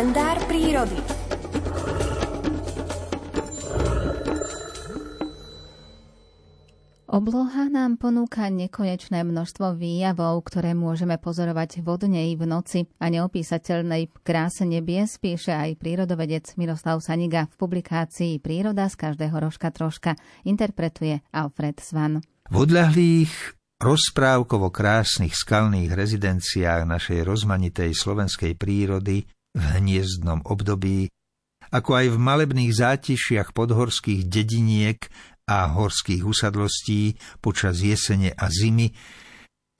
kalendár prírody. Obloha nám ponúka nekonečné množstvo výjavov, ktoré môžeme pozorovať vodnej v noci a neopísateľnej kráse nebies, píše aj prírodovedec Miroslav Saniga v publikácii Príroda z každého rožka troška, interpretuje Alfred Svan. V odľahlých rozprávkovo krásnych skalných rezidenciách našej rozmanitej slovenskej prírody v hniezdnom období, ako aj v malebných zátišiach podhorských dediniek a horských usadlostí počas jesene a zimy,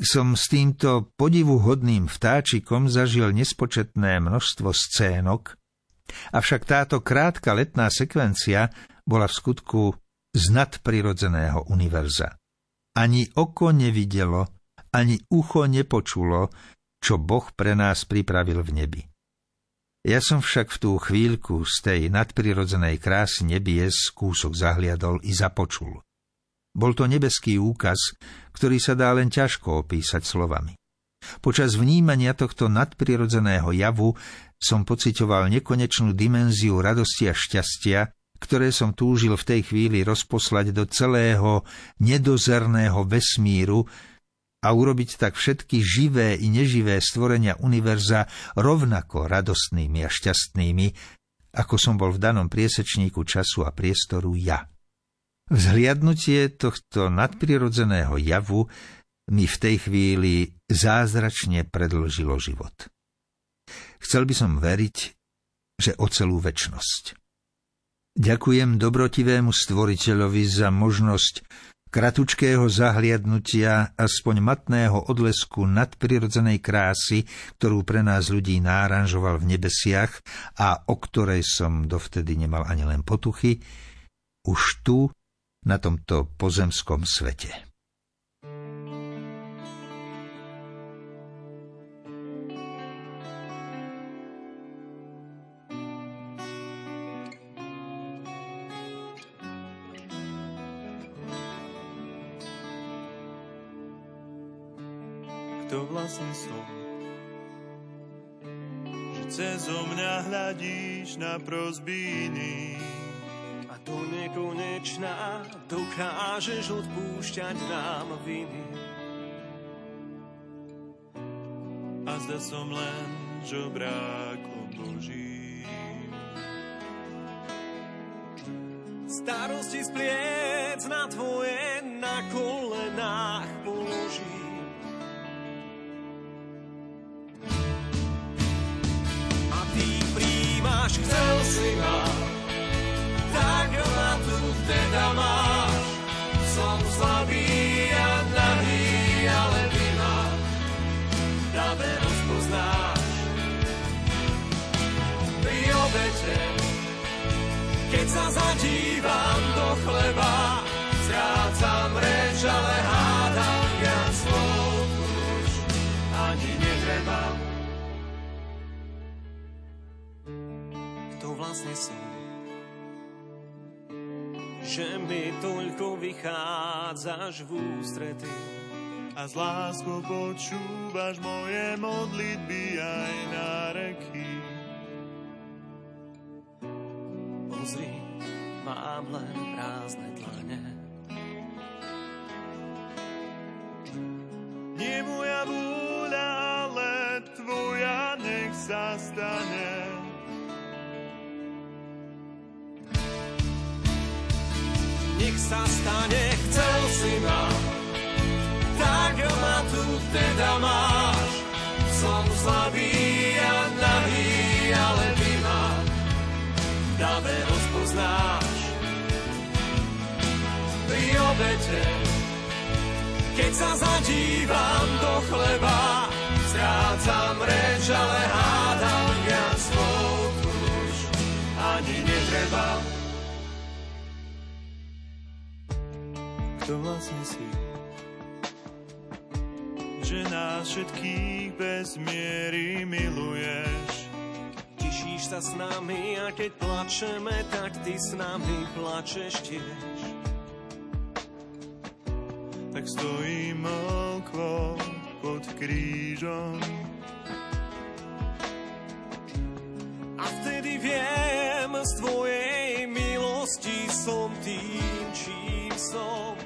som s týmto podivuhodným vtáčikom zažil nespočetné množstvo scénok, avšak táto krátka letná sekvencia bola v skutku z nadprirodzeného univerza. Ani oko nevidelo, ani ucho nepočulo, čo Boh pre nás pripravil v nebi. Ja som však v tú chvíľku z tej nadprirodzenej krásy nebies kúsok zahliadol i započul. Bol to nebeský úkaz, ktorý sa dá len ťažko opísať slovami. Počas vnímania tohto nadprirodzeného javu som pocitoval nekonečnú dimenziu radosti a šťastia, ktoré som túžil v tej chvíli rozposlať do celého nedozerného vesmíru, a urobiť tak všetky živé i neživé stvorenia univerza rovnako radostnými a šťastnými, ako som bol v danom priesečníku času a priestoru ja. Vzhliadnutie tohto nadprirodzeného javu mi v tej chvíli zázračne predlžilo život. Chcel by som veriť, že o celú väčnosť. Ďakujem dobrotivému stvoriteľovi za možnosť kratučkého zahliadnutia, aspoň matného odlesku nadprirodzenej krásy, ktorú pre nás ľudí náranžoval v nebesiach a o ktorej som dovtedy nemal ani len potuchy, už tu, na tomto pozemskom svete. To vlastne som. Že cez mňa hľadíš na prozbíny. A do nekonečná dokážeš odpúšťať nám viny. A zda som len žobrákom Božím. Starosti spliec na tvoje na dáve rozpoznáš. Pri obete, keď sa zadívam do chleba, strácam reč, ale hádam viac slov už ani netreba. vlastne som. Že mi toľko vychádzaš v ústrety. A z láskou počúvaš moje modlitby aj na reky. Pozri, mám len prázdne dlane. Nie moja vôľa, ale tvoja nech sa stane. nech sa stane, chcel si ma, rozpoznáš. Pri obete, keď sa zadívam do chleba, strácam reč, ale hádam viac slov už ani netreba. kto vlastne si. Že nás všetkých bez miery miluješ. Modlíš sa s nami a keď plačeme, tak ty s nami plačeš tiež. Tak stojím okolo pod krížom a vtedy viem z tvojej milosti som tým, čím som.